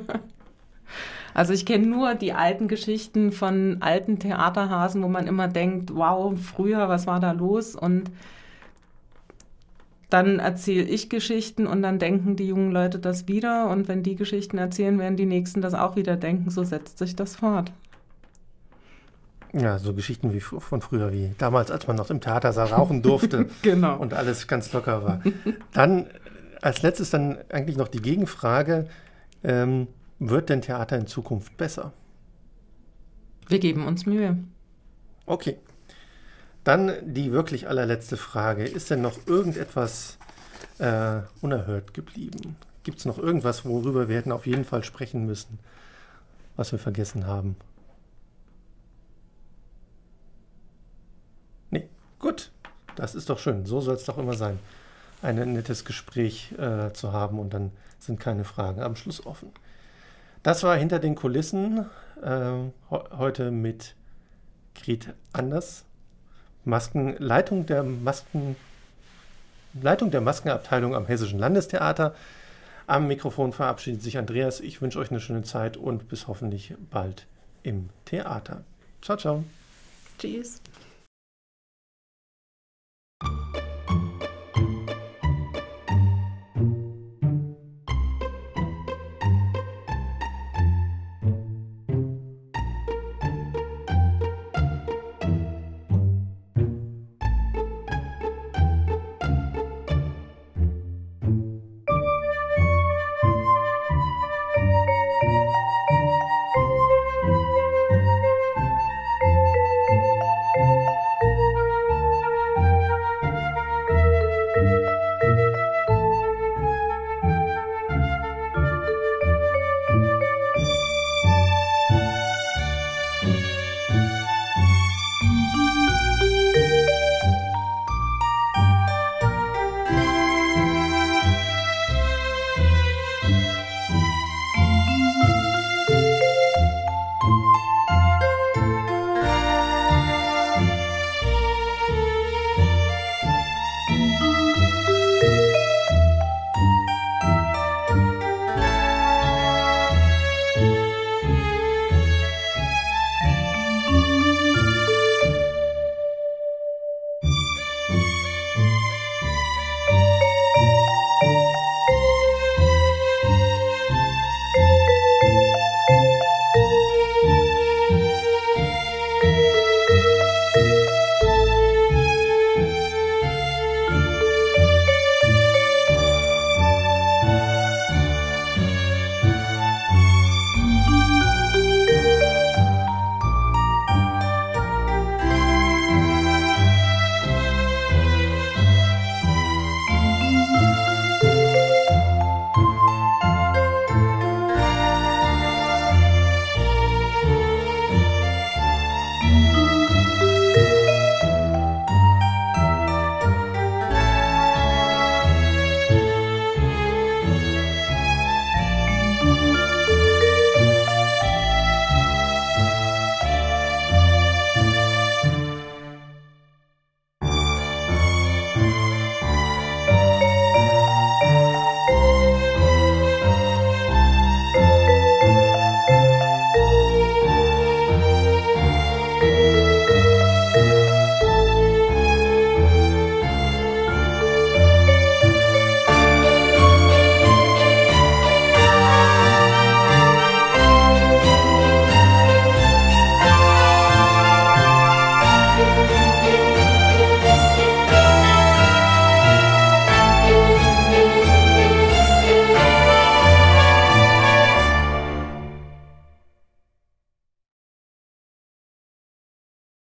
Also ich kenne nur die alten Geschichten von alten Theaterhasen, wo man immer denkt, wow, früher, was war da los? Und dann erzähle ich Geschichten und dann denken die jungen Leute das wieder. Und wenn die Geschichten erzählen, werden die Nächsten das auch wieder denken. So setzt sich das fort. Ja, so Geschichten wie von früher, wie damals, als man noch im Theatersaal rauchen durfte genau. und alles ganz locker war. Dann als letztes dann eigentlich noch die Gegenfrage. Ähm, wird denn Theater in Zukunft besser? Wir geben uns Mühe. Okay. Dann die wirklich allerletzte Frage. Ist denn noch irgendetwas äh, unerhört geblieben? Gibt es noch irgendwas, worüber wir hätten auf jeden Fall sprechen müssen, was wir vergessen haben? Nee, gut. Das ist doch schön. So soll es doch immer sein. Ein nettes Gespräch äh, zu haben und dann sind keine Fragen am Schluss offen. Das war hinter den Kulissen äh, heute mit Gret Anders, Masken, der Masken, Leitung der Maskenabteilung am Hessischen Landestheater. Am Mikrofon verabschiedet sich Andreas. Ich wünsche euch eine schöne Zeit und bis hoffentlich bald im Theater. Ciao, ciao. Tschüss.